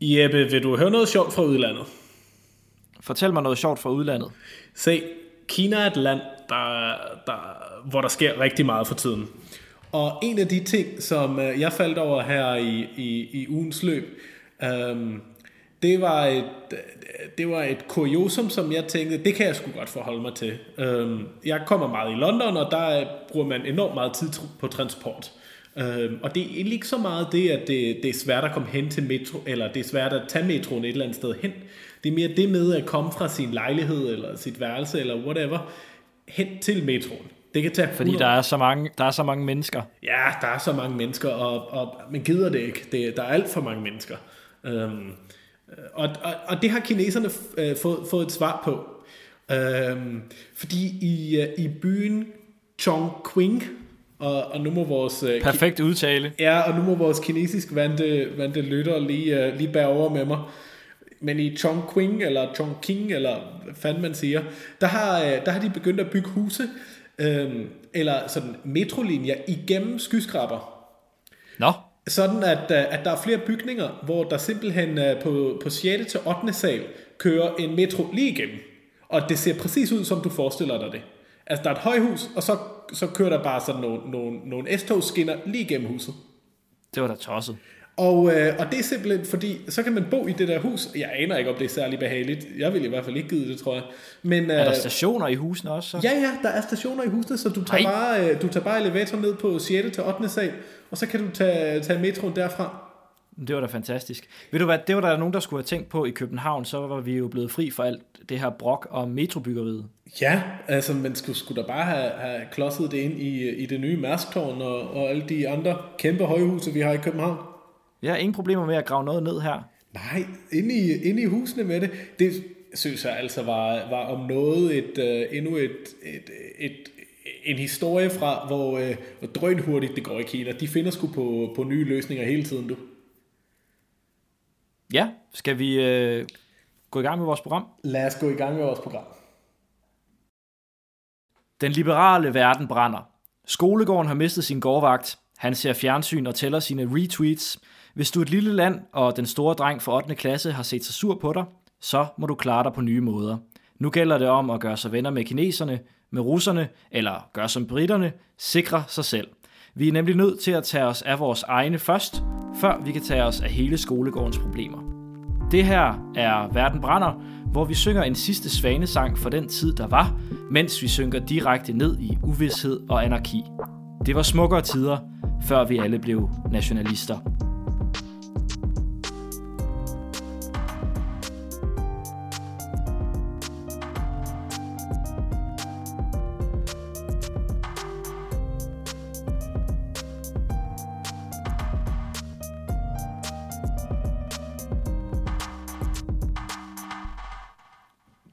Jeppe, vil du høre noget sjovt fra udlandet? Fortæl mig noget sjovt fra udlandet. Se, Kina er et land, der, der, hvor der sker rigtig meget for tiden. Og en af de ting, som øh, jeg faldt over her i, i, i ugens løb, øhm, det var et, det var et kuriosum, som jeg tænkte, det kan jeg sgu godt forholde mig til. Øhm, jeg kommer meget i London, og der bruger man enormt meget tid på transport. Øhm, og det er egentlig ikke så meget det, at det, det er svært at komme hen til metro, eller det er svært at tage metroen et eller andet sted hen. Det er mere det med at komme fra sin lejlighed, eller sit værelse, eller whatever, hen til metroen. Det kan tage Fordi der er, så mange, der er så mange mennesker. Ja, der er så mange mennesker, og, og man gider det ikke. Det, der er alt for mange mennesker. Øhm, og, og, og det har kineserne øh, fået, fået et svar på. Øhm, fordi i, øh, i byen Chongqing, og, og nu må vores... Øh, Perfekt udtale. Ja, og nu må vores kinesisk vante, vante lytter lige, uh, lige bære over med mig. Men i Chongqing, eller Chongqing, eller hvad fanden man siger, der har, uh, der har de begyndt at bygge huse, øh, eller sådan metrolinjer igennem skyskraber. Nå. Sådan at, at der er flere bygninger, hvor der simpelthen på, på 6. til 8. sal kører en metro lige igennem. Og det ser præcis ud, som du forestiller dig det. Altså, der er et højhus, og så, så kører der bare sådan nogle, nogle, nogle S-togskinner lige igennem huset. Det var da tosset. Og, øh, og det er simpelthen fordi, så kan man bo i det der hus. Jeg aner ikke, om det er særlig behageligt. Jeg vil i hvert fald ikke give det, tror jeg. Men, øh, er der stationer i husene også? Så? Ja, ja, der er stationer i husene, så du tager, bare, øh, du tager bare elevator ned på 6. til 8. sal, og så kan du tage, tage metroen derfra. Det var da fantastisk. Ved du hvad, det var der nogen, der skulle have tænkt på i København, så var vi jo blevet fri for alt det her brok om metrobyggeriet. Ja, altså man skulle, skulle da bare have, have klodset det ind i, i det nye Mærsktårn og, og alle de andre kæmpe højhuse, vi har i København. Ja, ingen problemer med at grave noget ned her. Nej, inde i, inde i husene med det. Det synes jeg altså var, var om noget et, uh, endnu et, et, et, en historie fra, hvor, uh, hvor drønhurtigt det går i Kina. De finder sgu på, på nye løsninger hele tiden, du. Ja, skal vi øh, gå i gang med vores program? Lad os gå i gang med vores program. Den liberale verden brænder. Skolegården har mistet sin gårdvagt. Han ser fjernsyn og tæller sine retweets. Hvis du er et lille land, og den store dreng fra 8. klasse har set sig sur på dig, så må du klare dig på nye måder. Nu gælder det om at gøre sig venner med kineserne, med russerne, eller gøre som britterne, sikre sig selv. Vi er nemlig nødt til at tage os af vores egne først, før vi kan tage os af hele skolegårdens problemer. Det her er Verden brænder, hvor vi synger en sidste svanesang for den tid, der var, mens vi synker direkte ned i uvidshed og anarki. Det var smukkere tider, før vi alle blev nationalister.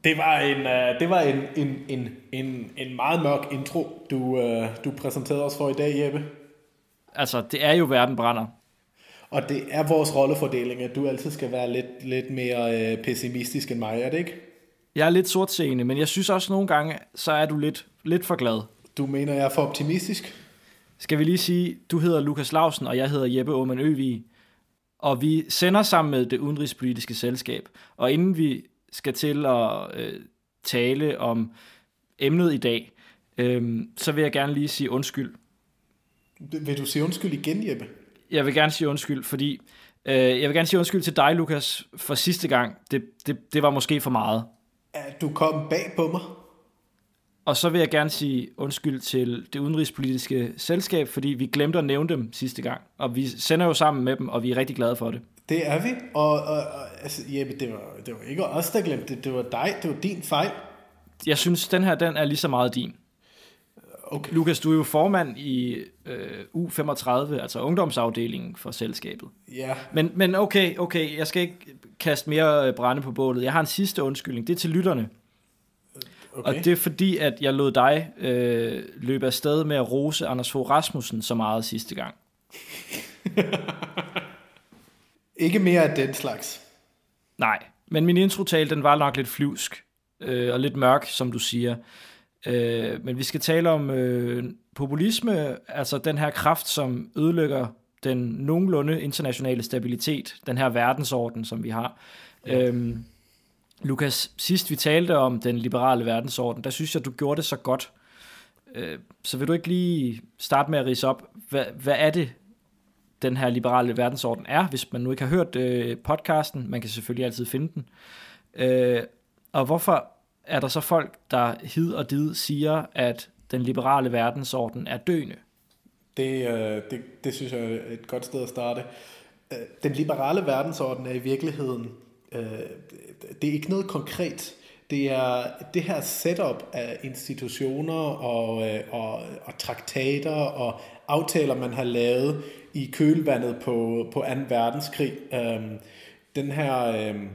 Det var en, uh, det var en, en, en, en, en meget mørk intro, du, uh, du præsenterede os for i dag, Jeppe. Altså, det er jo verden brænder. Og det er vores rollefordeling, at du altid skal være lidt, lidt mere uh, pessimistisk end mig, er det ikke? Jeg er lidt sortseende, men jeg synes også nogle gange, så er du lidt, lidt for glad. Du mener, jeg er for optimistisk? Skal vi lige sige, du hedder Lukas Lausen, og jeg hedder Jeppe Aumann Øvig. Og vi sender sammen med det udenrigspolitiske selskab. Og inden vi skal til at øh, tale om emnet i dag, øh, så vil jeg gerne lige sige undskyld. Vil du sige undskyld igen, Jeppe? Jeg vil gerne sige undskyld, fordi øh, jeg vil gerne sige undskyld til dig, Lukas, for sidste gang. Det, det, det var måske for meget. At du kom bag på mig? Og så vil jeg gerne sige undskyld til det udenrigspolitiske selskab, fordi vi glemte at nævne dem sidste gang. Og vi sender jo sammen med dem, og vi er rigtig glade for det. Det er vi, og, og, og altså, Jeppe, det var, det var ikke os, der glemte det. Det var dig, det var din fejl. Jeg synes, den her, den er lige så meget din. Okay. Lukas, du er jo formand i øh, U35, altså ungdomsafdelingen for selskabet. Ja. Men, men okay, okay, jeg skal ikke kaste mere øh, brænde på bålet. Jeg har en sidste undskyldning. Det er til lytterne. Okay. Og det er fordi, at jeg lod dig øh, løbe afsted med at rose Anders Fogh Rasmussen så meget sidste gang. Ikke mere af den slags. Nej, men min introtal, den var nok lidt flyvsk øh, og lidt mørk, som du siger. Øh, men vi skal tale om øh, populisme, altså den her kraft, som ødelægger den nogenlunde internationale stabilitet, den her verdensorden, som vi har. Ja. Øhm, Lukas, sidst vi talte om den liberale verdensorden, der synes jeg, du gjorde det så godt. Øh, så vil du ikke lige starte med at rise op, hvad, hvad er det, den her liberale verdensorden er, hvis man nu ikke har hørt øh, podcasten. Man kan selvfølgelig altid finde den. Øh, og hvorfor er der så folk, der hid og did siger, at den liberale verdensorden er døende? Det, øh, det, det synes jeg er et godt sted at starte. Øh, den liberale verdensorden er i virkeligheden, øh, det er ikke noget konkret. Det er det her setup af institutioner og, øh, og, og traktater og aftaler, man har lavet i kølvandet på, på 2. verdenskrig. Øhm, den her øhm,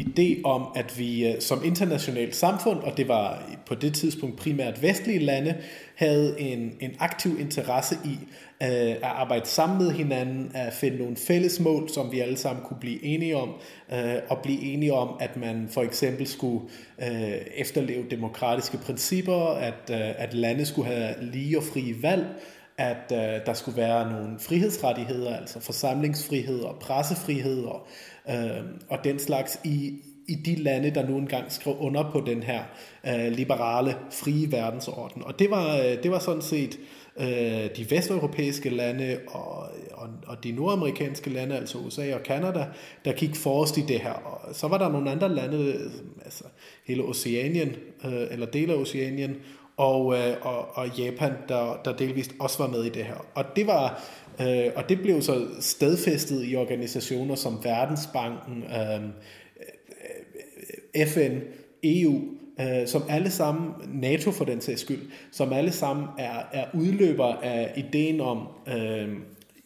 idé om, at vi øh, som internationalt samfund, og det var på det tidspunkt primært vestlige lande, havde en, en aktiv interesse i øh, at arbejde sammen med hinanden, at finde nogle fælles mål, som vi alle sammen kunne blive enige om, øh, og blive enige om, at man for eksempel skulle øh, efterleve demokratiske principper, at, øh, at lande skulle have lige og frie valg, at øh, der skulle være nogle frihedsrettigheder, altså forsamlingsfrihed og pressefrihed og, øh, og den slags i, i de lande, der nu engang skrev under på den her øh, liberale, frie verdensorden. Og det var, øh, det var sådan set øh, de vesteuropæiske lande og, og, og de nordamerikanske lande, altså USA og Kanada, der gik forrest i det her. Og så var der nogle andre lande, øh, altså hele Oceanien, øh, eller dele af Oceanien, og, øh, og, og Japan, der, der delvist også var med i det her. Og det var øh, og det blev så stedfæstet i organisationer som Verdensbanken, øhm, øh, FN, EU, øh, som alle sammen, NATO for den sags skyld, som alle sammen er, er udløber af ideen om øh,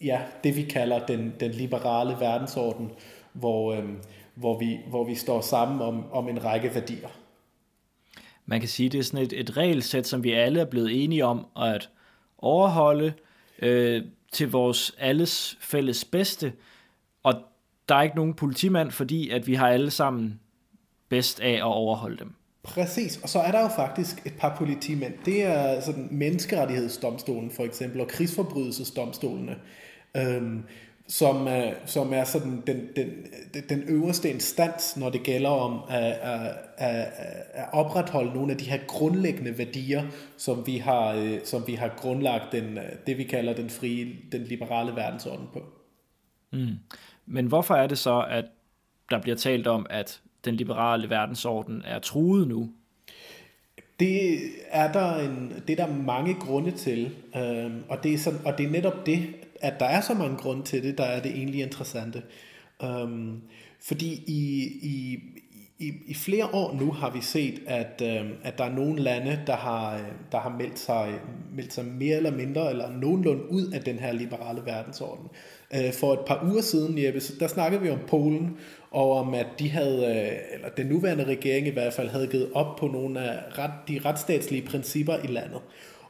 ja, det vi kalder den, den liberale verdensorden, hvor, øh, hvor, vi, hvor vi står sammen om, om en række værdier man kan sige, det er sådan et, et regelsæt, som vi alle er blevet enige om at overholde øh, til vores alles fælles bedste. Og der er ikke nogen politimand, fordi at vi har alle sammen bedst af at overholde dem. Præcis, og så er der jo faktisk et par politimænd. Det er sådan menneskerettighedsdomstolen for eksempel, og krigsforbrydelsesdomstolene. Øhm, som, øh, som er sådan den, den, den øverste instans, når det gælder om at, at, at, at opretholde nogle af de her grundlæggende værdier, som vi har, øh, som vi har grundlagt den, øh, det, vi kalder den frie, den liberale verdensorden på. Mm. Men hvorfor er det så, at der bliver talt om, at den liberale verdensorden er truet nu? Det er der, en, det er der mange grunde til, øhm, og, det er sådan, og det er netop det, at der er så mange grunde til det, der er det egentlig interessante. Øhm, fordi i, i, i, i flere år nu har vi set, at, øh, at der er nogle lande, der har, der har meldt, sig, meldt sig mere eller mindre, eller nogenlunde ud af den her liberale verdensorden. Øh, for et par uger siden, Jeppe, der snakkede vi om Polen, og om at de havde, øh, eller den nuværende regering i hvert fald, havde givet op på nogle af ret, de retsstatslige principper i landet.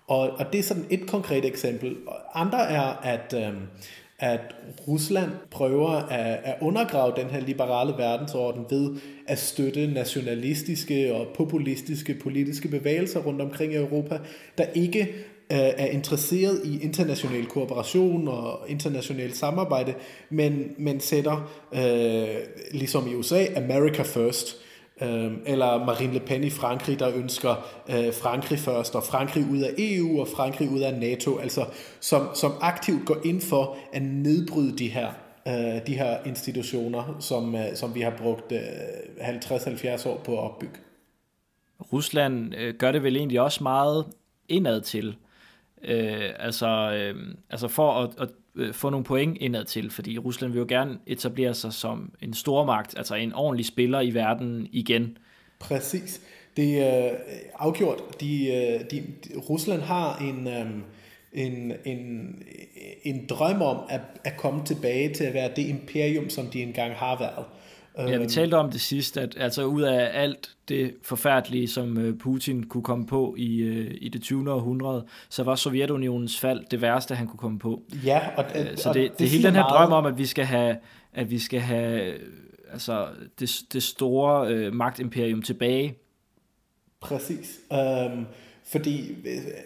Og, og det er sådan et konkret eksempel. Andre er, at, øh, at Rusland prøver at, at undergrave den her liberale verdensorden ved at støtte nationalistiske og populistiske politiske bevægelser rundt omkring i Europa, der ikke øh, er interesseret i international kooperation og internationalt samarbejde, men, men sætter, øh, ligesom i USA, America first. Øh, eller Marine Le Pen i Frankrig, der ønsker øh, Frankrig først, og Frankrig ud af EU, og Frankrig ud af NATO, altså som, som aktivt går ind for at nedbryde de her, øh, de her institutioner, som, øh, som vi har brugt øh, 50-70 år på at opbygge. Rusland øh, gør det vel egentlig også meget indad til. Øh, altså, øh, altså for at, at øh, få nogle point indad til, fordi Rusland vil jo gerne etablere sig som en stormagt, altså en ordentlig spiller i verden igen. Præcis. Det er øh, afgjort. De, øh, de, Rusland har en, øh, en, en, en drøm om at, at komme tilbage til at være det imperium, som de engang har været. Ja, vi øhm. talte om det sidst, at altså ud af alt det forfærdelige, som øh, Putin kunne komme på i, øh, i det 20. århundrede, så var Sovjetunionens fald det værste, han kunne komme på. Ja, og, øh, så det, og det, det er hele den her meget... drøm om, at vi skal have, at vi skal have altså det, det store øh, magtimperium tilbage. Præcis. Um, Fordi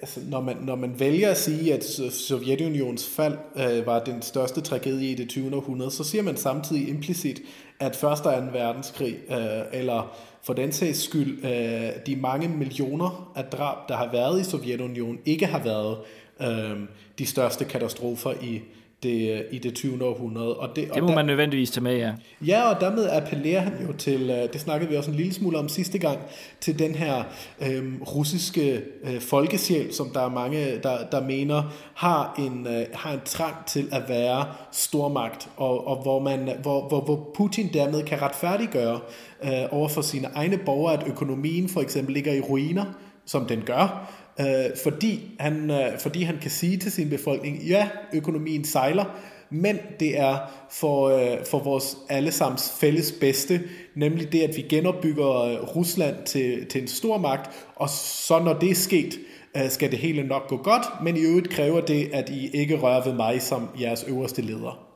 altså, når, man, når man vælger at sige, at Sovjetunions fald øh, var den største tragedie i det 20. århundrede, så siger man samtidig implicit, at Første og 2. verdenskrig, øh, eller for den sags skyld, øh, de mange millioner af drab, der har været i Sovjetunionen, ikke har været øh, de største katastrofer i det, i det 20. århundrede. Og det, det må der, man nødvendigvis tage med, ja. Ja, og dermed appellerer han jo til, øh, det snakkede vi også en lille smule om sidste gang, til den her øhm, russiske øh, folkesjæl, som der er mange, der, der mener, har en, øh, har en trang til at være stormagt, og, og hvor, man, hvor, hvor, hvor Putin dermed kan retfærdiggøre øh, over for sine egne borgere, at økonomien for eksempel ligger i ruiner, som den gør, øh, fordi, han, øh, fordi han kan sige til sin befolkning, ja, økonomien sejler, men det er for, øh, for vores allesammens fælles bedste, nemlig det, at vi genopbygger øh, Rusland til, til en stor magt, og så når det er sket, øh, skal det hele nok gå godt, men i øvrigt kræver det, at I ikke rører ved mig som jeres øverste leder.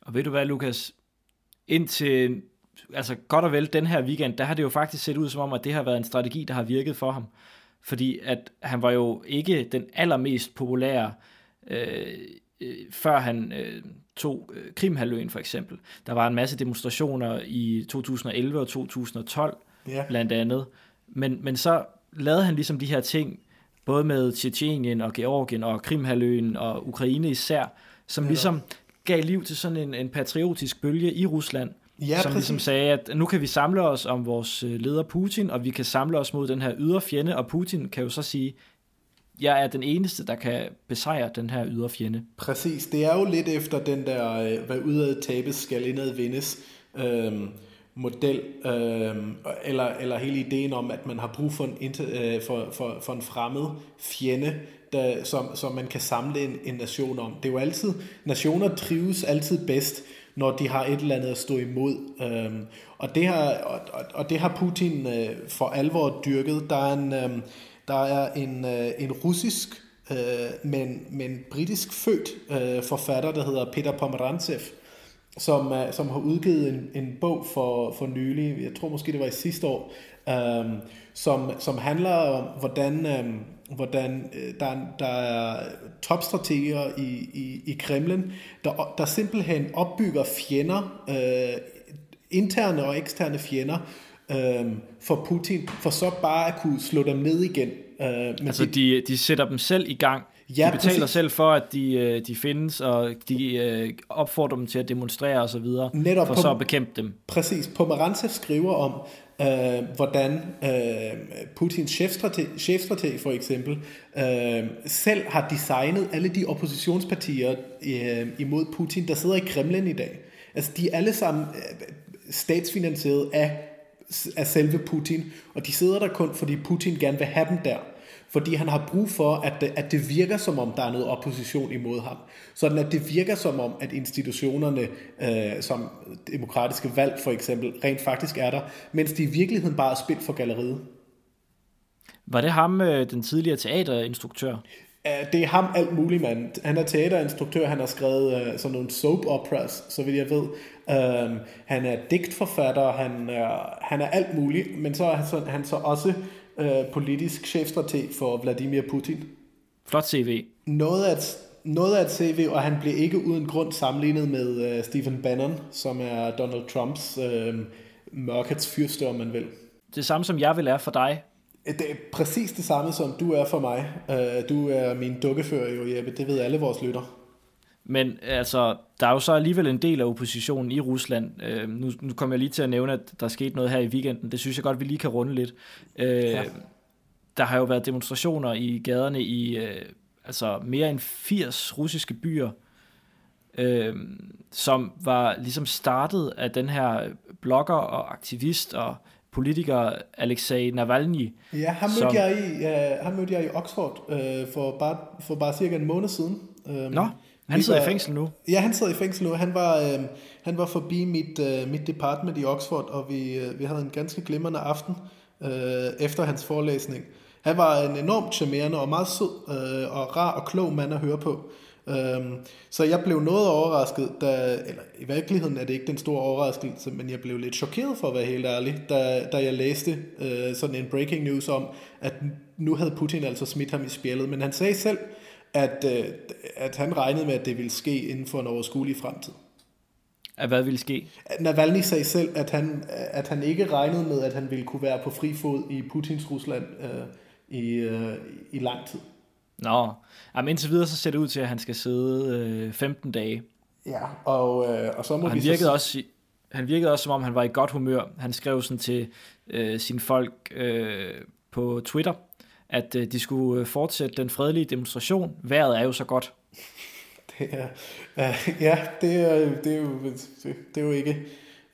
Og ved du hvad, Lukas? Indtil altså godt og vel den her weekend, der har det jo faktisk set ud som om, at det har været en strategi, der har virket for ham fordi at han var jo ikke den allermest populære, øh, øh, før han øh, tog øh, Krimhalvøen for eksempel. Der var en masse demonstrationer i 2011 og 2012 yeah. blandt andet, men, men så lavede han ligesom de her ting, både med Tjetjenien og Georgien og Krimhalvøen og Ukraine især, som ligesom gav liv til sådan en, en patriotisk bølge i Rusland, ja, som ligesom sagde, at nu kan vi samle os om vores øh, leder Putin, og vi kan samle os mod den her ydre fjende, og Putin kan jo så sige, jeg er den eneste, der kan besejre den her ydre fjende. Præcis, det er jo lidt efter den der, øh, hvad udad tabes skal indad vindes, øhm, model, øhm, eller, eller hele ideen om, at man har brug for en, øh, for, for, for en fremmed fjende, der, som, som man kan samle en, en nation om. Det er jo altid, nationer trives altid bedst, når de har et eller andet at stå imod. Øhm, og, det har, og, og og det har Putin øh, for alvor dyrket. Der er en, øh, der er en, øh, en russisk, øh, men, men britisk født øh, forfatter, der hedder Peter Pomerantsev, som, øh, som har udgivet en, en bog for, for nylig, jeg tror måske det var i sidste år, øh, som, som handler om, hvordan... Øh, hvordan øh, der, der er topstrateger i, i, i Kremlen, der, der simpelthen opbygger fjender, øh, interne og eksterne fjender, øh, for Putin, for så bare at kunne slå dem ned igen. Øh, men altså de, de sætter dem selv i gang. Ja, de betaler præcis. selv for, at de, øh, de findes, og de øh, opfordrer dem til at demonstrere osv., for så at bekæmpe dem. Præcis. Pomerantsev skriver om, øh, hvordan øh, Putins chefstrateg, chefstrateg for eksempel øh, selv har designet alle de oppositionspartier øh, imod Putin, der sidder i Kremlin i dag. Altså de er alle sammen øh, statsfinansieret af, af selve Putin, og de sidder der kun, fordi Putin gerne vil have dem der fordi han har brug for, at det, at det virker som om, der er noget opposition imod ham. Sådan at det virker som om, at institutionerne, øh, som demokratiske valg for eksempel, rent faktisk er der, mens de i virkeligheden bare er spildt for galleriet. Var det ham, øh, den tidligere teaterinstruktør? Det er ham alt muligt, mand. Han er teaterinstruktør, han har skrevet uh, sådan nogle soap operas, så vidt jeg ved. Uh, han er digtforfatter, han er, han er alt muligt, men så er han så, han så også øh, politisk chefstrateg for Vladimir Putin. Flot CV. Noget af et, noget af et CV, og han blev ikke uden grund sammenlignet med øh, Stephen Bannon, som er Donald Trumps øh, mørkets fyrste, om man vil. Det samme som jeg vil er for dig. Det er præcis det samme, som du er for mig. Øh, du er min dukkefører jo, Jeppe. Det ved alle vores lytter. Men altså, der er jo så alligevel en del af oppositionen i Rusland. Øh, nu, nu kommer jeg lige til at nævne, at der skete noget her i weekenden. Det synes jeg godt, vi lige kan runde lidt. Øh, ja. Der har jo været demonstrationer i gaderne i øh, altså mere end 80 russiske byer, øh, som var ligesom startet af den her blogger og aktivist og politiker Alexei Navalny. Ja, han mødte, som, jeg, i, uh, han mødte jeg i Oxford uh, for, bare, for bare cirka en måned siden. Um, Nå, han sidder i fængsel nu? Ja, han sidder i fængsel nu. Han var, øh, han var forbi mit, øh, mit department i Oxford, og vi, øh, vi havde en ganske glimrende aften øh, efter hans forelæsning. Han var en enormt charmerende og meget sød øh, og rar og klog mand at høre på. Øhm, så jeg blev noget overrasket, da, eller i virkeligheden er det ikke den store overraskelse, men jeg blev lidt chokeret for at være helt ærlig, da, da jeg læste øh, sådan en breaking news om, at nu havde Putin altså smidt ham i spjældet, men han sagde selv, at, øh, at han regnede med, at det ville ske inden for en overskuelig fremtid. At hvad ville ske? Navalny sagde selv, at han, at han ikke regnede med, at han ville kunne være på fri fod i Putins Rusland øh, i, øh, i lang tid. Nå, Jamen, indtil videre så ser det ud til, at han skal sidde øh, 15 dage. Ja, og, øh, og så må og han vi virkede så... også, han virkede også, som om han var i godt humør. Han skrev sådan til øh, sine folk øh, på Twitter, at øh, de skulle øh, fortsætte den fredelige demonstration. Vejret er jo så godt. Det er, ja, det er, det, er jo, det, det er jo ikke,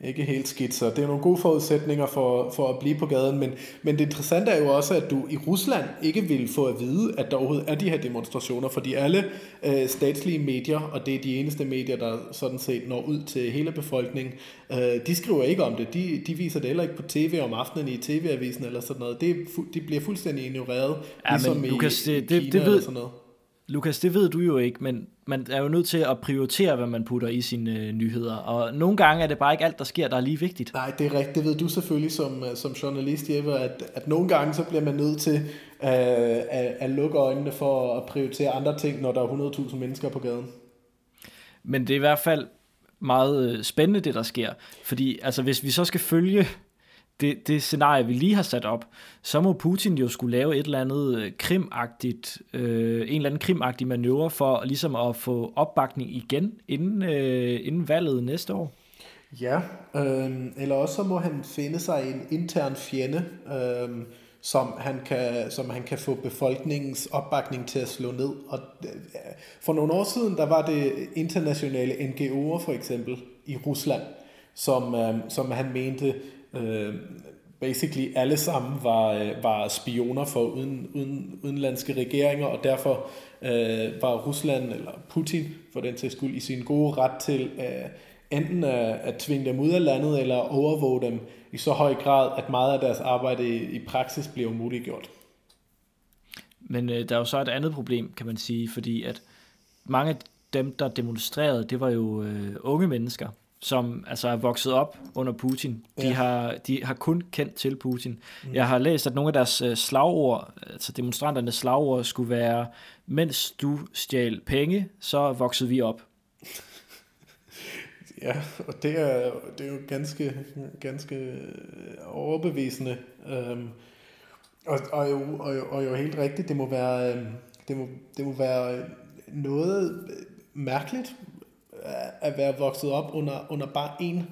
ikke helt skidt, så det er nogle gode forudsætninger for, for at blive på gaden, men, men det interessante er jo også, at du i Rusland ikke vil få at vide, at der overhovedet er de her demonstrationer, fordi alle øh, statslige medier, og det er de eneste medier, der sådan set når ud til hele befolkningen, øh, de skriver ikke om det, de, de viser det heller ikke på tv om aftenen i tv-avisen eller sådan noget, det, de bliver fuldstændig ignoreret, ja, ligesom men, i, Lukas, i det, Kina det, det ved, eller sådan noget. Lukas, det ved du jo ikke, men man er jo nødt til at prioritere, hvad man putter i sine øh, nyheder. Og nogle gange er det bare ikke alt, der sker, der er lige vigtigt. Nej, det er rigtigt. Det ved du selvfølgelig som, øh, som journalist, Jeppe, at, at nogle gange så bliver man nødt til øh, at, at lukke øjnene for at prioritere andre ting, når der er 100.000 mennesker på gaden. Men det er i hvert fald meget øh, spændende, det der sker. Fordi altså, hvis vi så skal følge det, det scenarie, vi lige har sat op, så må Putin jo skulle lave et eller andet øh, krimagtigt, øh, en eller anden krimagtig manøvre for ligesom at få opbakning igen inden, øh, inden valget næste år. Ja, øh, eller også så må han finde sig en intern fjende, øh, som han, kan, som han kan få befolkningens opbakning til at slå ned. Og øh, for nogle år siden, der var det internationale NGO'er for eksempel i Rusland, som, øh, som han mente øh, basically alle sammen var, øh, var spioner for uden, uden, udenlandske regeringer, og derfor øh, var Rusland, eller Putin for den til skyld, i sin gode ret til øh, enten at, at tvinge dem ud af landet, eller overvåge dem i så høj grad, at meget af deres arbejde i, i praksis blev umuliggjort. Men øh, der er jo så et andet problem, kan man sige, fordi at mange af dem, der demonstrerede, det var jo øh, unge mennesker, som altså er vokset op under Putin. De, ja. har, de har kun kendt til Putin. Mm. Jeg har læst, at nogle af deres øh, slagord, altså demonstranternes slagord, skulle være, mens du stjal penge, så voksede vi op. Ja, og det er, det er jo ganske, ganske overbevisende. Øhm, og, og, jo, og, jo, og jo helt rigtigt, det må være, øhm, det må, det må være noget mærkeligt at være vokset op under, under bare en,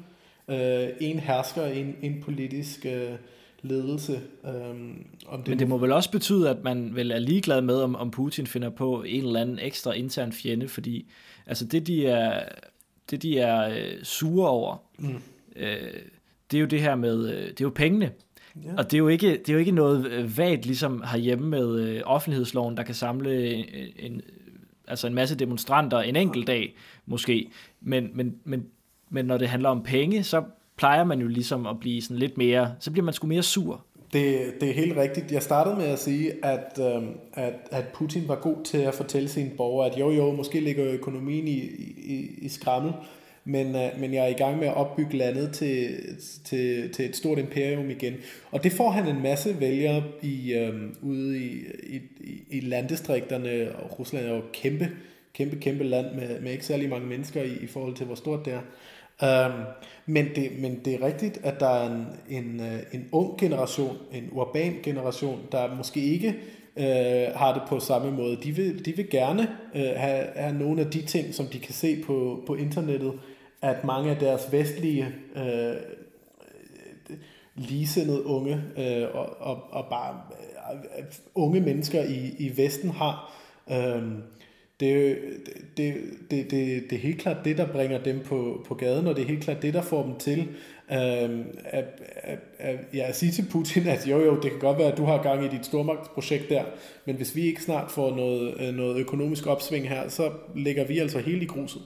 øh, en hersker, en, en politisk øh, ledelse. Øh, om det Men det må vel også betyde, at man vel er ligeglad med, om, om Putin finder på en eller anden ekstra intern fjende, fordi altså det, de er, det, de er øh, sure over, mm. øh, det er jo det her med, øh, det er jo pengene. Ja. Og det er, jo ikke, det er jo ikke noget øh, vagt, ligesom herhjemme med øh, offentlighedsloven, der kan samle en, en altså en masse demonstranter en enkelt dag måske, men, men, men, men når det handler om penge, så plejer man jo ligesom at blive sådan lidt mere, så bliver man sgu mere sur. Det, det er helt rigtigt. Jeg startede med at sige, at, øh, at, at Putin var god til at fortælle sine borgere, at jo jo, måske ligger økonomien i, i, i skrammel, men, øh, men jeg er i gang med at opbygge landet til, til, til et stort imperium igen. Og det får han en masse vælgere i, øh, ude i, i, i landdistrikterne, og Rusland er jo kæmpe, kæmpe, kæmpe land med, med ikke særlig mange mennesker i, i forhold til, hvor stort det er. Um, men, det, men det er rigtigt, at der er en, en, øh, en ung generation, en urban generation, der måske ikke øh, har det på samme måde. De vil, de vil gerne øh, have, have nogle af de ting, som de kan se på, på internettet, at mange af deres vestlige øh, ligesindede unge øh, og, og, og bare øh, unge mennesker i, i Vesten har. Øh, det, det, det, det, det er helt klart det, der bringer dem på, på gaden, og det er helt klart det, der får dem til øh, at, at, at, ja, at sige til Putin, at jo jo, det kan godt være, at du har gang i dit stormagtsprojekt der, men hvis vi ikke snart får noget, øh, noget økonomisk opsving her, så ligger vi altså helt i gruset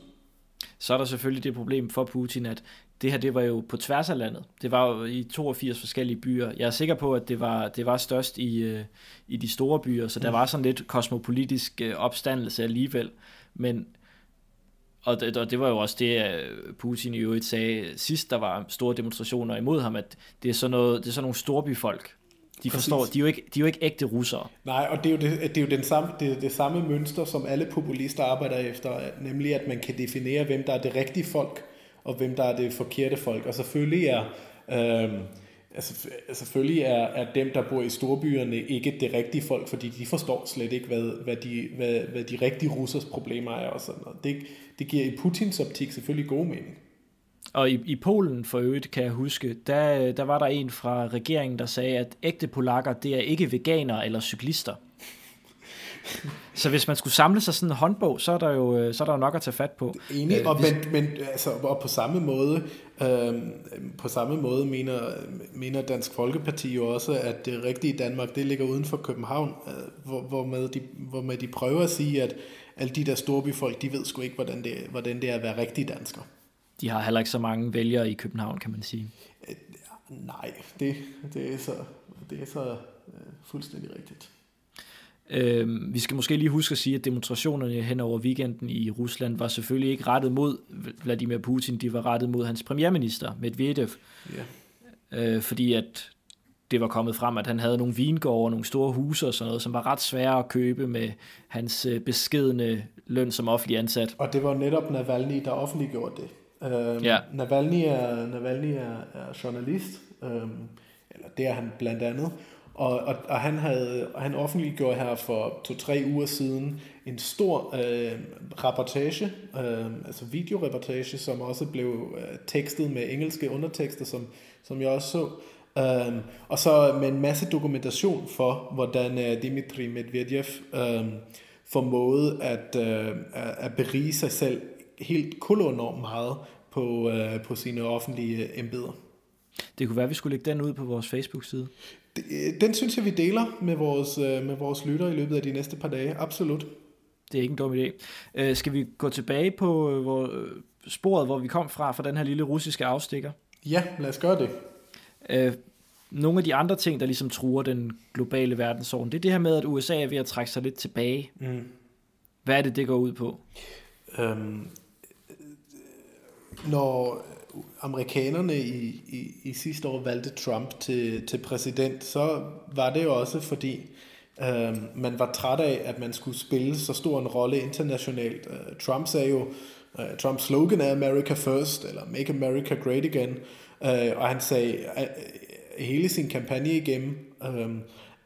så er der selvfølgelig det problem for Putin, at det her det var jo på tværs af landet. Det var jo i 82 forskellige byer. Jeg er sikker på, at det var, det var størst i, øh, i de store byer, så der mm. var sådan lidt kosmopolitisk øh, opstandelse alligevel. Men, og det, og det var jo også det, øh, Putin i øvrigt sagde sidst, der var store demonstrationer imod ham, at det er sådan, noget, det er sådan nogle storbyfolk, de forstår, de er, jo ikke, de er jo ikke ægte russere. Nej, og det er jo det, det, er jo den samme, det, det samme mønster, som alle populister arbejder efter, nemlig at man kan definere, hvem der er det rigtige folk, og hvem der er det forkerte folk. Og selvfølgelig er, øh, altså, selvfølgelig er, er dem, der bor i storbyerne, ikke det rigtige folk, fordi de forstår slet ikke, hvad, hvad, de, hvad, hvad de rigtige russers problemer er. Og sådan noget. Det, det giver i Putins optik selvfølgelig god mening. Og i, i Polen for øvrigt, kan jeg huske, der, der var der en fra regeringen, der sagde, at ægte polakker, det er ikke veganere eller cyklister. Så hvis man skulle samle sig sådan en håndbog, så er der jo, så er der jo nok at tage fat på. Enig, og, men, men, altså, og på samme måde, øh, på samme måde mener, mener Dansk Folkeparti jo også, at det rigtige Danmark, det ligger uden for København, øh, hvor, hvor, med de, hvor med de prøver at sige, at alle de der storbyfolk, de ved sgu ikke, hvordan det, hvordan det er at være rigtig dansker de har heller ikke så mange vælgere i København, kan man sige. Øh, nej, det, det er så, det er så øh, fuldstændig rigtigt. Øh, vi skal måske lige huske at sige, at demonstrationerne hen over weekenden i Rusland var selvfølgelig ikke rettet mod Vladimir Putin, de var rettet mod hans premierminister, Medvedev. Ja. Øh, fordi at det var kommet frem, at han havde nogle vingårde og nogle store huse og sådan noget, som var ret svære at købe med hans øh, beskedende løn som offentlig ansat. Og det var netop Navalny, der offentliggjorde det. Øhm, ja. Navalny, er, Navalny er, er journalist, øhm, eller det er han blandt andet, og, og, og han, havde, han offentliggjorde her for to-tre uger siden en stor øh, rapportage, øh, altså videoreportage, som også blev øh, tekstet med engelske undertekster, som, som jeg også så. Øh, og så med en masse dokumentation for, hvordan øh, Dmitry Medvedev øh, formåede at, øh, at berige sig selv helt kolonormt meget på, øh, på sine offentlige embeder. Det kunne være, at vi skulle lægge den ud på vores Facebook-side. Øh, den synes jeg, vi deler med vores, øh, med vores lytter i løbet af de næste par dage. Absolut. Det er ikke en dum idé. Øh, skal vi gå tilbage på øh, hvor, øh, sporet, hvor vi kom fra, fra den her lille russiske afstikker? Ja, lad os gøre det. Øh, nogle af de andre ting, der ligesom truer den globale verdensorden, det er det her med, at USA er ved at trække sig lidt tilbage. Mm. Hvad er det, det går ud på? Øhm, når amerikanerne i, i, i sidste år valgte Trump til, til præsident, så var det jo også fordi, øh, man var træt af, at man skulle spille så stor en rolle internationalt. Øh, Trump sagde jo, øh, Trumps slogan er America First, eller Make America Great Again, øh, og han sagde øh, hele sin kampagne igennem, øh,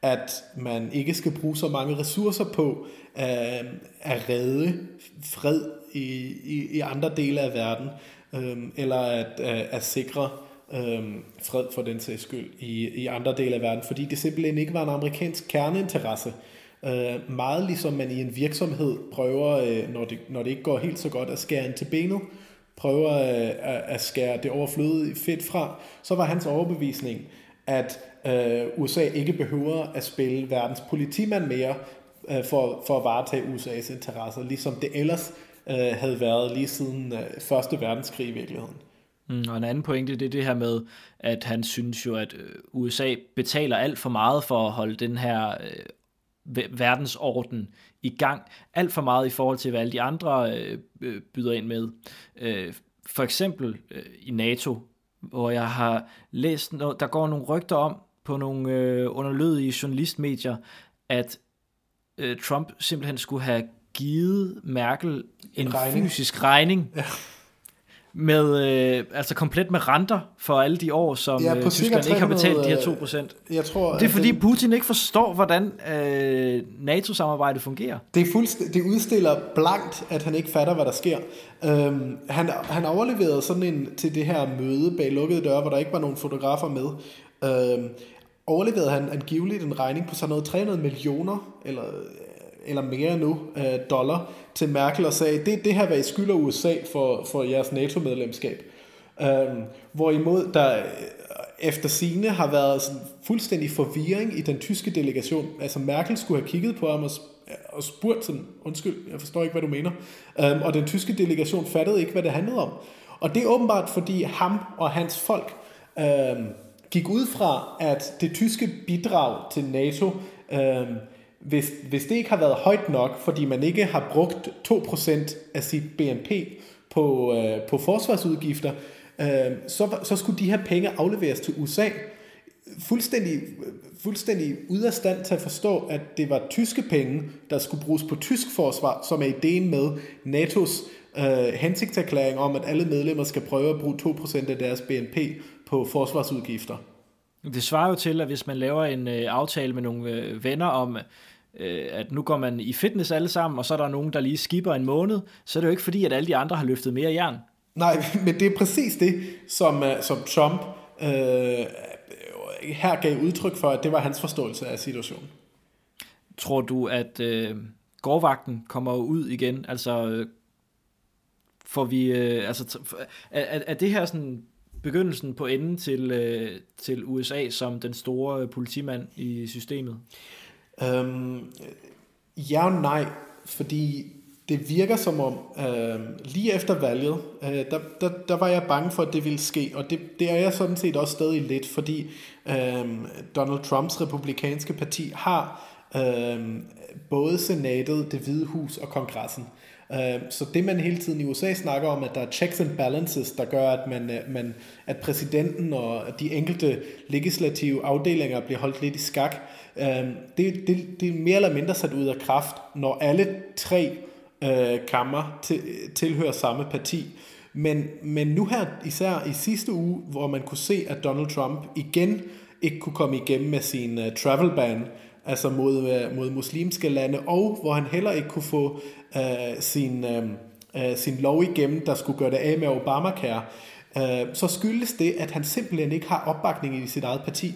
at man ikke skal bruge så mange ressourcer på øh, at redde fred i, i, i andre dele af verden, øhm, eller at, at, at sikre øhm, fred for den sags skyld i, i andre dele af verden, fordi det simpelthen ikke var en amerikansk kerneinteresse. Øh, meget ligesom man i en virksomhed prøver, øh, når, det, når det ikke går helt så godt, at skære ind til benet, prøver øh, at, at skære det overflødige fedt fra, så var hans overbevisning, at øh, USA ikke behøver at spille verdens politimand mere øh, for, for at varetage USA's interesser, ligesom det ellers øh, havde været lige siden øh, Første Verdenskrig i virkeligheden. Mm, og en anden pointe, det er det her med, at han synes jo, at øh, USA betaler alt for meget for at holde den her øh, verdensorden i gang. Alt for meget i forhold til, hvad alle de andre øh, øh byder ind med. Øh, for eksempel øh, i NATO, hvor jeg har læst, der går nogle rygter om på nogle øh, underlødige journalistmedier, at øh, Trump simpelthen skulle have givet Merkel en regning. fysisk regning. Ja. Med, øh, altså komplet med renter for alle de år, som ja, øh, Tyskland ikke har betalt de her 2%. Øh, jeg tror, det er fordi det, Putin ikke forstår, hvordan øh, NATO-samarbejdet fungerer. Det, er fuldst- det udstiller blankt, at han ikke fatter, hvad der sker. Øhm, han, han overleverede sådan en til det her møde bag lukkede døre, hvor der ikke var nogen fotografer med. Øhm, overleverede han angiveligt en regning på sådan noget 300 millioner, eller eller mere nu, øh, dollar til Merkel og sagde, det, det her, hvad I skylder USA for, for jeres NATO-medlemskab. Øh, hvorimod der øh, efter sine har været sådan fuldstændig forvirring i den tyske delegation. Altså Merkel skulle have kigget på ham og, øh, og spurgt sådan, undskyld, jeg forstår ikke, hvad du mener. Øhm, og den tyske delegation fattede ikke, hvad det handlede om. Og det er åbenbart, fordi ham og hans folk øhm, gik ud fra, at det tyske bidrag til NATO øhm, hvis, hvis det ikke har været højt nok, fordi man ikke har brugt 2% af sit BNP på, øh, på forsvarsudgifter, øh, så, så skulle de her penge afleveres til USA. Fuldstændig, fuldstændig ude af stand til at forstå, at det var tyske penge, der skulle bruges på tysk forsvar, som er ideen med NATO's øh, hensigtserklæring om, at alle medlemmer skal prøve at bruge 2% af deres BNP på forsvarsudgifter. Det svarer jo til, at hvis man laver en øh, aftale med nogle øh, venner om, øh, at nu går man i fitness alle sammen, og så er der nogen, der lige skipper en måned, så er det jo ikke fordi, at alle de andre har løftet mere jern. Nej, men det er præcis det, som, øh, som Trump øh, her gav udtryk for, at det var hans forståelse af situationen. Tror du, at øh, gårdvagten kommer ud igen? Altså, øh, får vi, øh, altså, er, er det her sådan begyndelsen på enden til, øh, til USA som den store politimand i systemet? Øhm, ja og nej, fordi det virker som om, øh, lige efter valget, øh, der, der, der var jeg bange for, at det ville ske, og det, det er jeg sådan set også stadig lidt, fordi øh, Donald Trumps republikanske parti har øh, både senatet, det hvide hus og kongressen. Øh, Øh, så det man hele tiden i USA snakker om, at der er checks and balances, der gør, at, man, øh, man, at præsidenten og de enkelte legislative afdelinger bliver holdt lidt i skak, øh, det, det, det er mere eller mindre sat ud af kraft, når alle tre kammer til, tilhører samme parti. Men, men nu her, især i sidste uge, hvor man kunne se, at Donald Trump igen ikke kunne komme igennem med sin uh, travel ban, altså mod, uh, mod muslimske lande, og hvor han heller ikke kunne få Øh, sin, øh, øh, sin lov igennem, der skulle gøre det af med Obamacare, øh, så skyldes det, at han simpelthen ikke har opbakning i sit eget parti.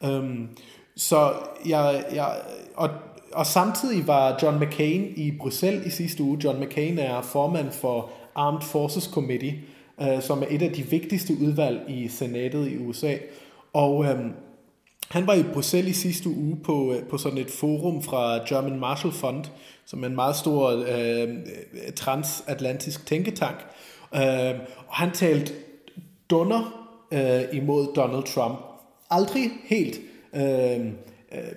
Um, så jeg, jeg og, og samtidig var John McCain i Bruxelles i sidste uge. John McCain er formand for Armed Forces Committee, øh, som er et af de vigtigste udvalg i senatet i USA. Og um, han var i Bruxelles i sidste uge på, øh, på sådan et forum fra German Marshall Fund, som er en meget stor øh, transatlantisk tænketank. Øh, og han talte dunder øh, imod Donald Trump. Aldrig helt øh, øh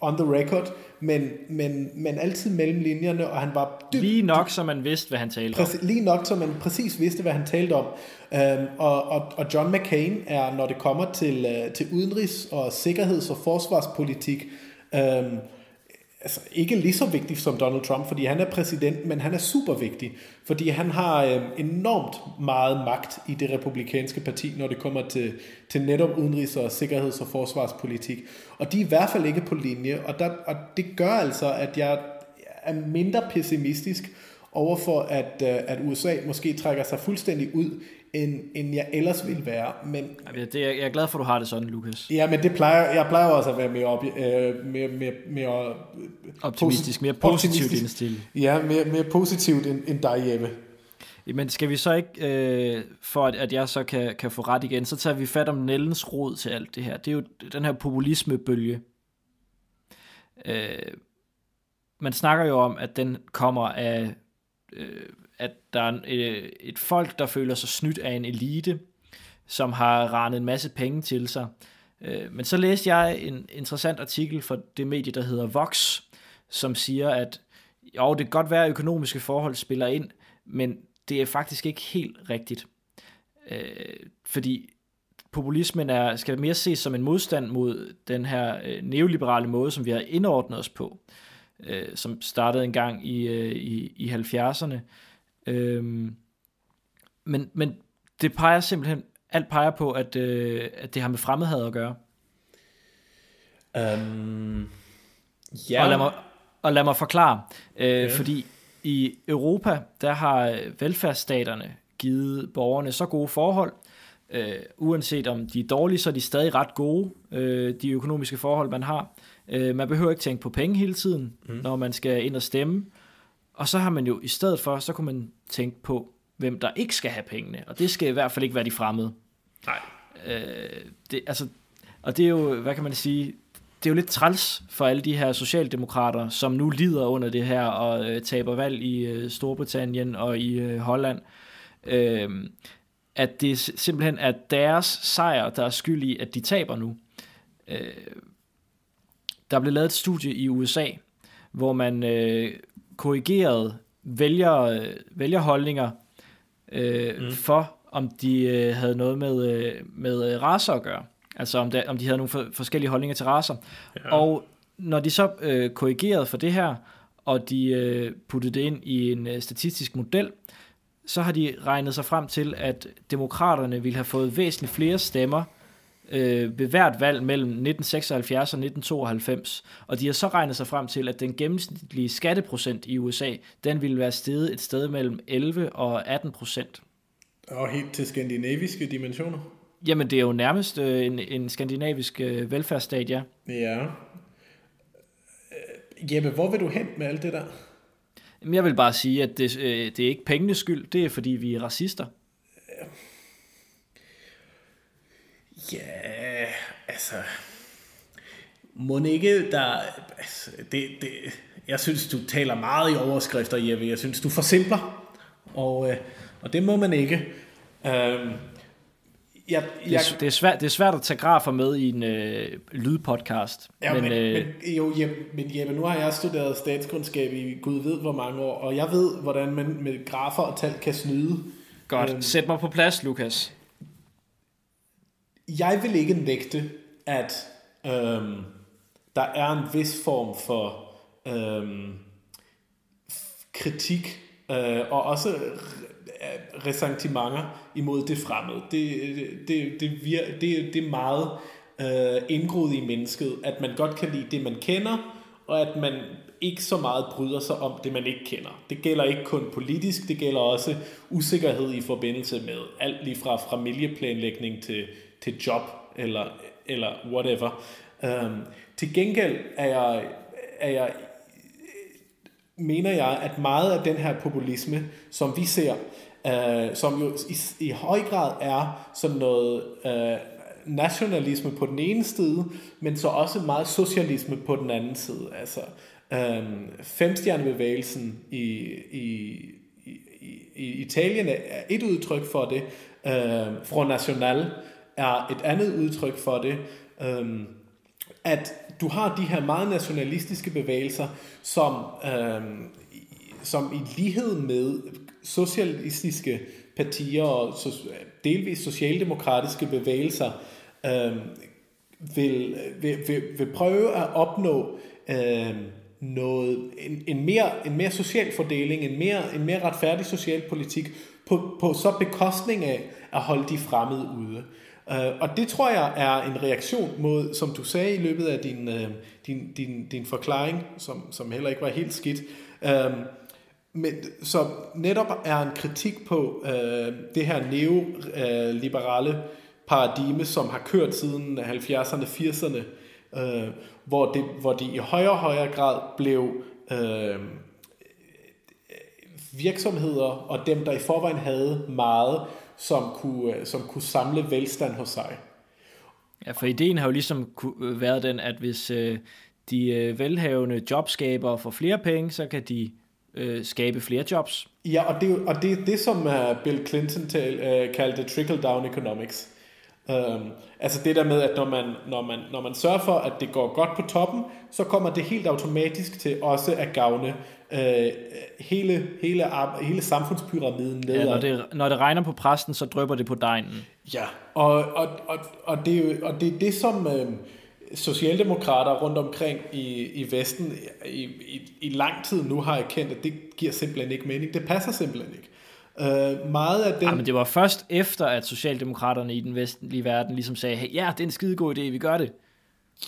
on the record, men, men, men altid mellem linjerne, og han var dybt... Lige nok, så man vidste, hvad han talte om. Lige nok, så man præcis vidste, hvad han talte om. Øhm, og, og, og John McCain er, når det kommer til, øh, til udenrigs- og sikkerheds- og forsvarspolitik, øhm, altså ikke lige så vigtig som Donald Trump, fordi han er præsident, men han er super vigtig, fordi han har øh, enormt meget magt i det republikanske parti, når det kommer til, til netop udenrigs- og sikkerheds- og forsvarspolitik. Og de er i hvert fald ikke på linje, og, der, og det gør altså, at jeg er mindre pessimistisk overfor, at, øh, at USA måske trækker sig fuldstændig ud end, end jeg ellers ville være. Men, det, jeg er glad for, at du har det sådan, Lukas. Ja, men det plejer, jeg plejer også at være mere, op, øh, mere, mere, mere optimistisk, mere positivt indstillet. Ja, mere, mere positivt end, end derhjemme. Men skal vi så ikke, øh, for at, at jeg så kan, kan få ret igen, så tager vi fat om Nellens rod til alt det her. Det er jo den her populismebølge. Øh, man snakker jo om, at den kommer af øh, at der er øh, et folk, der føler sig snydt af en elite, som har ranet en masse penge til sig. Øh, men så læste jeg en interessant artikel fra det medie, der hedder Vox, som siger, at jo, det kan godt være, at økonomiske forhold spiller ind, men det er faktisk ikke helt rigtigt. Øh, fordi populismen er, skal mere ses som en modstand mod den her øh, neoliberale måde, som vi har indordnet os på, øh, som startede engang i, øh, i, i 70'erne, Øhm, men, men det peger simpelthen, alt peger på, at, øh, at det har med fremmedhed at gøre. Um, ja. Og lad mig, og lad mig forklare, øh, ja. fordi i Europa, der har velfærdsstaterne givet borgerne så gode forhold, øh, uanset om de er dårlige, så er de stadig ret gode, øh, de økonomiske forhold, man har. Øh, man behøver ikke tænke på penge hele tiden, mm. når man skal ind og stemme. Og så har man jo i stedet for, så kunne man tænke på, hvem der ikke skal have pengene. Og det skal i hvert fald ikke være de fremmede. Nej. Øh, det, altså, og det er jo, hvad kan man sige, det er jo lidt træls for alle de her socialdemokrater, som nu lider under det her og øh, taber valg i øh, Storbritannien og i øh, Holland. Øh, at det simpelthen er deres sejr, der er skyld i, at de taber nu. Øh, der blev lavet et studie i USA, hvor man øh, korrigerede vælger, vælgerholdninger øh, mm. for, om de øh, havde noget med, øh, med øh, raser at gøre. Altså om, de, om de havde nogle for, forskellige holdninger til raser. Ja. Og når de så øh, korrigerede for det her, og de øh, puttede det ind i en øh, statistisk model, så har de regnet sig frem til, at demokraterne ville have fået væsentligt flere stemmer øh, ved hvert valg mellem 1976 og 1992. Og de har så regnet sig frem til, at den gennemsnitlige skatteprocent i USA, den ville være steget et sted mellem 11 og 18 procent. Og helt til skandinaviske dimensioner? Jamen, det er jo nærmest øh, en, en skandinavisk øh, velfærdsstat, ja. Ja. Jeppe, hvor vil du hen med alt det der? Jamen, jeg vil bare sige, at det, øh, det er ikke pengenes skyld, det er fordi, vi er racister. Ja, altså... Må ikke der... Altså, det, det, jeg synes, du taler meget i overskrifter, Jeppe. Jeg synes, du forsimpler. Og, øh, og det må man ikke. Øhm, jeg, jeg, det, er, det, er svært, det er svært at tage grafer med i en øh, lydpodcast. Ja, men, men, øh, men, jo, Jeppe, men Jeppe, nu har jeg studeret statskundskab i Gud ved hvor mange år, og jeg ved, hvordan man med grafer og tal kan snyde. Godt, øhm, sæt mig på plads, Lukas. Jeg vil ikke nægte, at øhm, der er en vis form for øhm, kritik, øh, og også ressentimenter imod det fremmede. Det, det, det, vir, det, det er meget øh, indgroet i mennesket, at man godt kan lide det, man kender, og at man ikke så meget bryder sig om det, man ikke kender. Det gælder ikke kun politisk, det gælder også usikkerhed i forbindelse med alt lige fra familieplanlægning til, til job eller, eller whatever. Øhm, til gengæld er jeg, er jeg, mener jeg, at meget af den her populisme, som vi ser, øh, som jo i, i høj grad er sådan noget Øh, nationalisme på den ene side, men så også meget socialisme på den anden side. Altså Øhm, femstjernebevægelsen i, i, i, i Italien er et udtryk for det. Øhm, Front National er et andet udtryk for det. Øhm, at du har de her meget nationalistiske bevægelser, som, øhm, som i lighed med socialistiske partier og so, delvis socialdemokratiske bevægelser øhm, vil, vil, vil, vil prøve at opnå øhm, noget, en, en, mere, en mere social fordeling, en mere, en mere retfærdig social politik, på, på så bekostning af at holde de fremmede ude. Uh, og det tror jeg er en reaktion mod, som du sagde i løbet af din, uh, din, din, din forklaring, som, som heller ikke var helt skidt, uh, men, som netop er en kritik på uh, det her neoliberale paradigme, som har kørt siden 70'erne, 80'erne, uh, hvor, det, hvor det i højere og højere grad blev uh, virksomheder og dem, der i forvejen havde meget, som kunne, øh, som kunne samle velstand hos sig. Ja, for ideen har jo ligesom øh, været den, at hvis øh, de øh, velhavende jobskaber får flere penge, så kan de øh, skabe flere jobs. Ja, og det, og det er det, som uh, Bill Clinton tal, uh, kaldte trickle-down economics. Um, altså det der med, at når man, når, man, når man sørger for, at det går godt på toppen, så kommer det helt automatisk til også at gavne øh, hele, hele, hele samfundspyramiden ned. Ja, når det, når det regner på præsten, så drøber det på dejen. Ja, og, og, og, og, det, er jo, og det er det, som øh, socialdemokrater rundt omkring i, i Vesten i, i, i lang tid nu har erkendt, at det giver simpelthen ikke mening. Det passer simpelthen ikke. Uh, meget af den... Ja, men det var først efter, at Socialdemokraterne i den vestlige verden ligesom sagde, hey, ja, det er en skide god idé, vi gør det.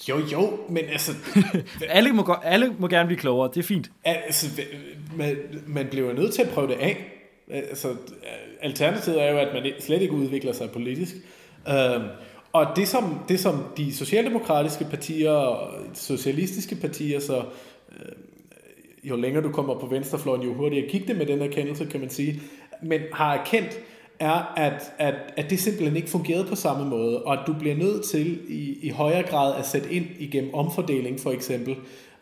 Jo, jo, men altså... alle, må, alle må gerne blive klogere, det er fint. Altså, man, man bliver nødt til at prøve det af. Altså, alternativet er jo, at man slet ikke udvikler sig politisk. Øhm, og det som, det som de socialdemokratiske partier og socialistiske partier, så øh, jo længere du kommer på venstrefløjen, jo hurtigere gik det med den erkendelse, kan man sige, men har erkendt, er, at, at, at det simpelthen ikke fungerede på samme måde, og at du bliver nødt til i, i højere grad at sætte ind igennem omfordeling for eksempel,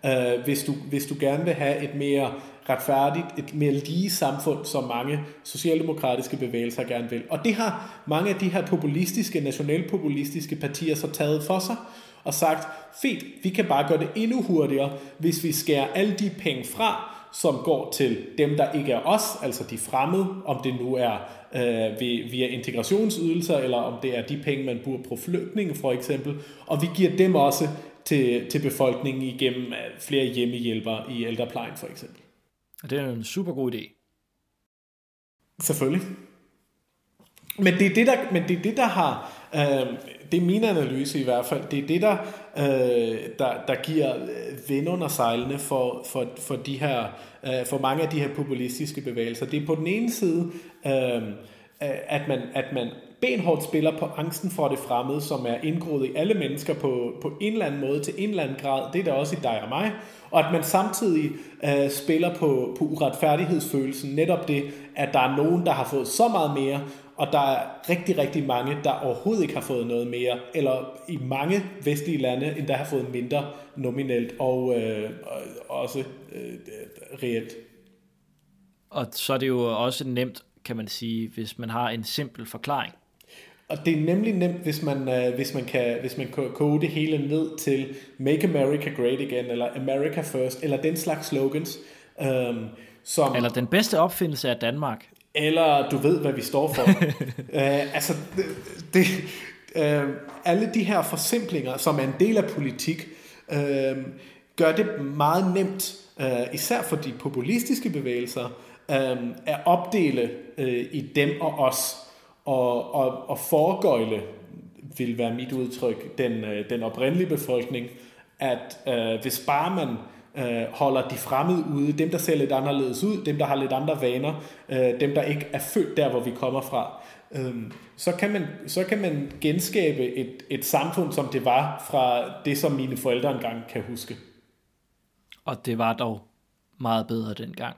øh, hvis, du, hvis du gerne vil have et mere retfærdigt, et mere lige samfund, som mange socialdemokratiske bevægelser gerne vil. Og det har mange af de her populistiske, nationalpopulistiske partier så taget for sig, og sagt, fedt, vi kan bare gøre det endnu hurtigere, hvis vi skærer alle de penge fra, som går til dem, der ikke er os, altså de fremmede, om det nu er øh, via integrationsydelser, eller om det er de penge, man bruger på flygtninge for eksempel, og vi giver dem også til, til befolkningen igennem øh, flere hjemmehjælpere i ældreplejen for eksempel. Og det er en super god idé. Selvfølgelig. Men det er det, der, men det, er det, der har... Øh, det er min analyse i hvert fald. Det er det, der, øh, der, der giver vind under sejlene for, for, for, de her, øh, for mange af de her populistiske bevægelser. Det er på den ene side, øh, at, man, at man benhårdt spiller på angsten for det fremmede, som er indgroet i alle mennesker på, på en eller anden måde, til en eller anden grad. Det er der også i dig og mig. Og at man samtidig øh, spiller på, på uretfærdighedsfølelsen. Netop det, at der er nogen, der har fået så meget mere, og der er rigtig, rigtig mange, der overhovedet ikke har fået noget mere, eller i mange vestlige lande endda har fået mindre nominelt og øh, også øh, reelt. Og så er det jo også nemt, kan man sige, hvis man har en simpel forklaring. Og det er nemlig nemt, hvis man, øh, hvis man kan hvis man kan koge det hele ned til Make America Great Again, eller America First, eller den slags slogans. Øh, som, eller den bedste opfindelse af Danmark eller du ved, hvad vi står for. uh, altså, det, det, uh, alle de her forsimplinger, som er en del af politik, uh, gør det meget nemt, uh, især for de populistiske bevægelser, uh, at opdele uh, i dem og os, og, og, og foregøjle, vil være mit udtryk, den, øh, den oprindelige befolkning, at øh, hvis bare man øh, holder de fremmede ude, dem der ser lidt anderledes ud, dem der har lidt andre vaner, øh, dem der ikke er født der, hvor vi kommer fra, øh, så, kan man, så kan man genskabe et, et samfund, som det var fra det, som mine forældre engang kan huske. Og det var dog meget bedre dengang.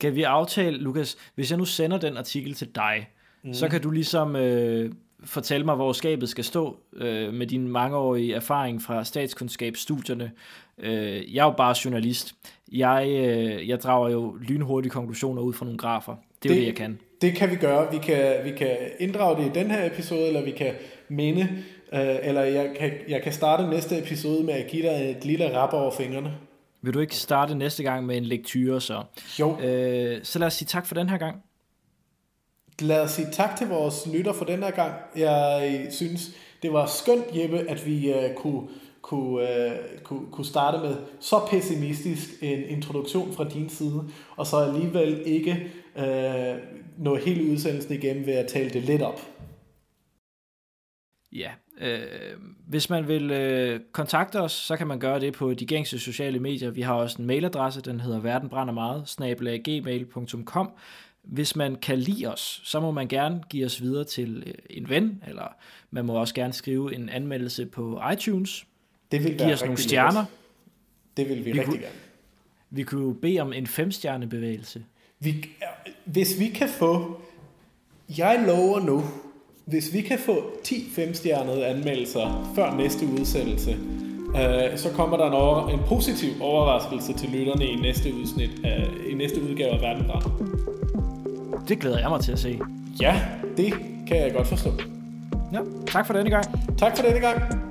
Skal vi aftale, Lukas, hvis jeg nu sender den artikel til dig, mm. så kan du ligesom øh, fortælle mig, hvor skabet skal stå øh, med din mangeårige erfaring fra statskundskabsstudierne. Øh, jeg er jo bare journalist. Jeg, øh, jeg drager jo lynhurtige konklusioner ud fra nogle grafer. Det er det, jo det, jeg kan. Det kan vi gøre. Vi kan, vi kan inddrage det i den her episode, eller vi kan minde, øh, eller jeg kan, jeg kan starte næste episode med at give dig et lille rap over fingrene. Vil du ikke starte næste gang med en lektyre så? Jo. Øh, så lad os sige tak for den her gang. Lad os sige tak til vores lytter for den her gang. Jeg synes, det var skønt, Jeppe, at vi uh, kunne, kunne, uh, kunne, kunne starte med så pessimistisk en introduktion fra din side, og så alligevel ikke uh, nå hele udsendelsen igennem ved at tale det lidt op. Ja, øh, hvis man vil øh, kontakte os, så kan man gøre det på de gængse sociale medier. Vi har også en mailadresse, den hedder verdenbrændermeget, gmail.com. Hvis man kan lide os, så må man gerne give os videre til øh, en ven, eller man må også gerne skrive en anmeldelse på iTunes. Det vil give os nogle stjerner. Det vil vi, vi rigtig kunne, gerne. Vi kunne bede om en femstjerne bevægelse. Vi, hvis vi kan få, jeg lover nu, hvis vi kan få 10 femstjernede anmeldelser før næste udsendelse, øh, så kommer der en, over, en positiv overraskelse til lytterne i næste, udsnit, i næste udgave af Verdenbrand. Det glæder jeg mig til at se. Ja, det kan jeg godt forstå. Ja, tak for denne gang. Tak for denne gang.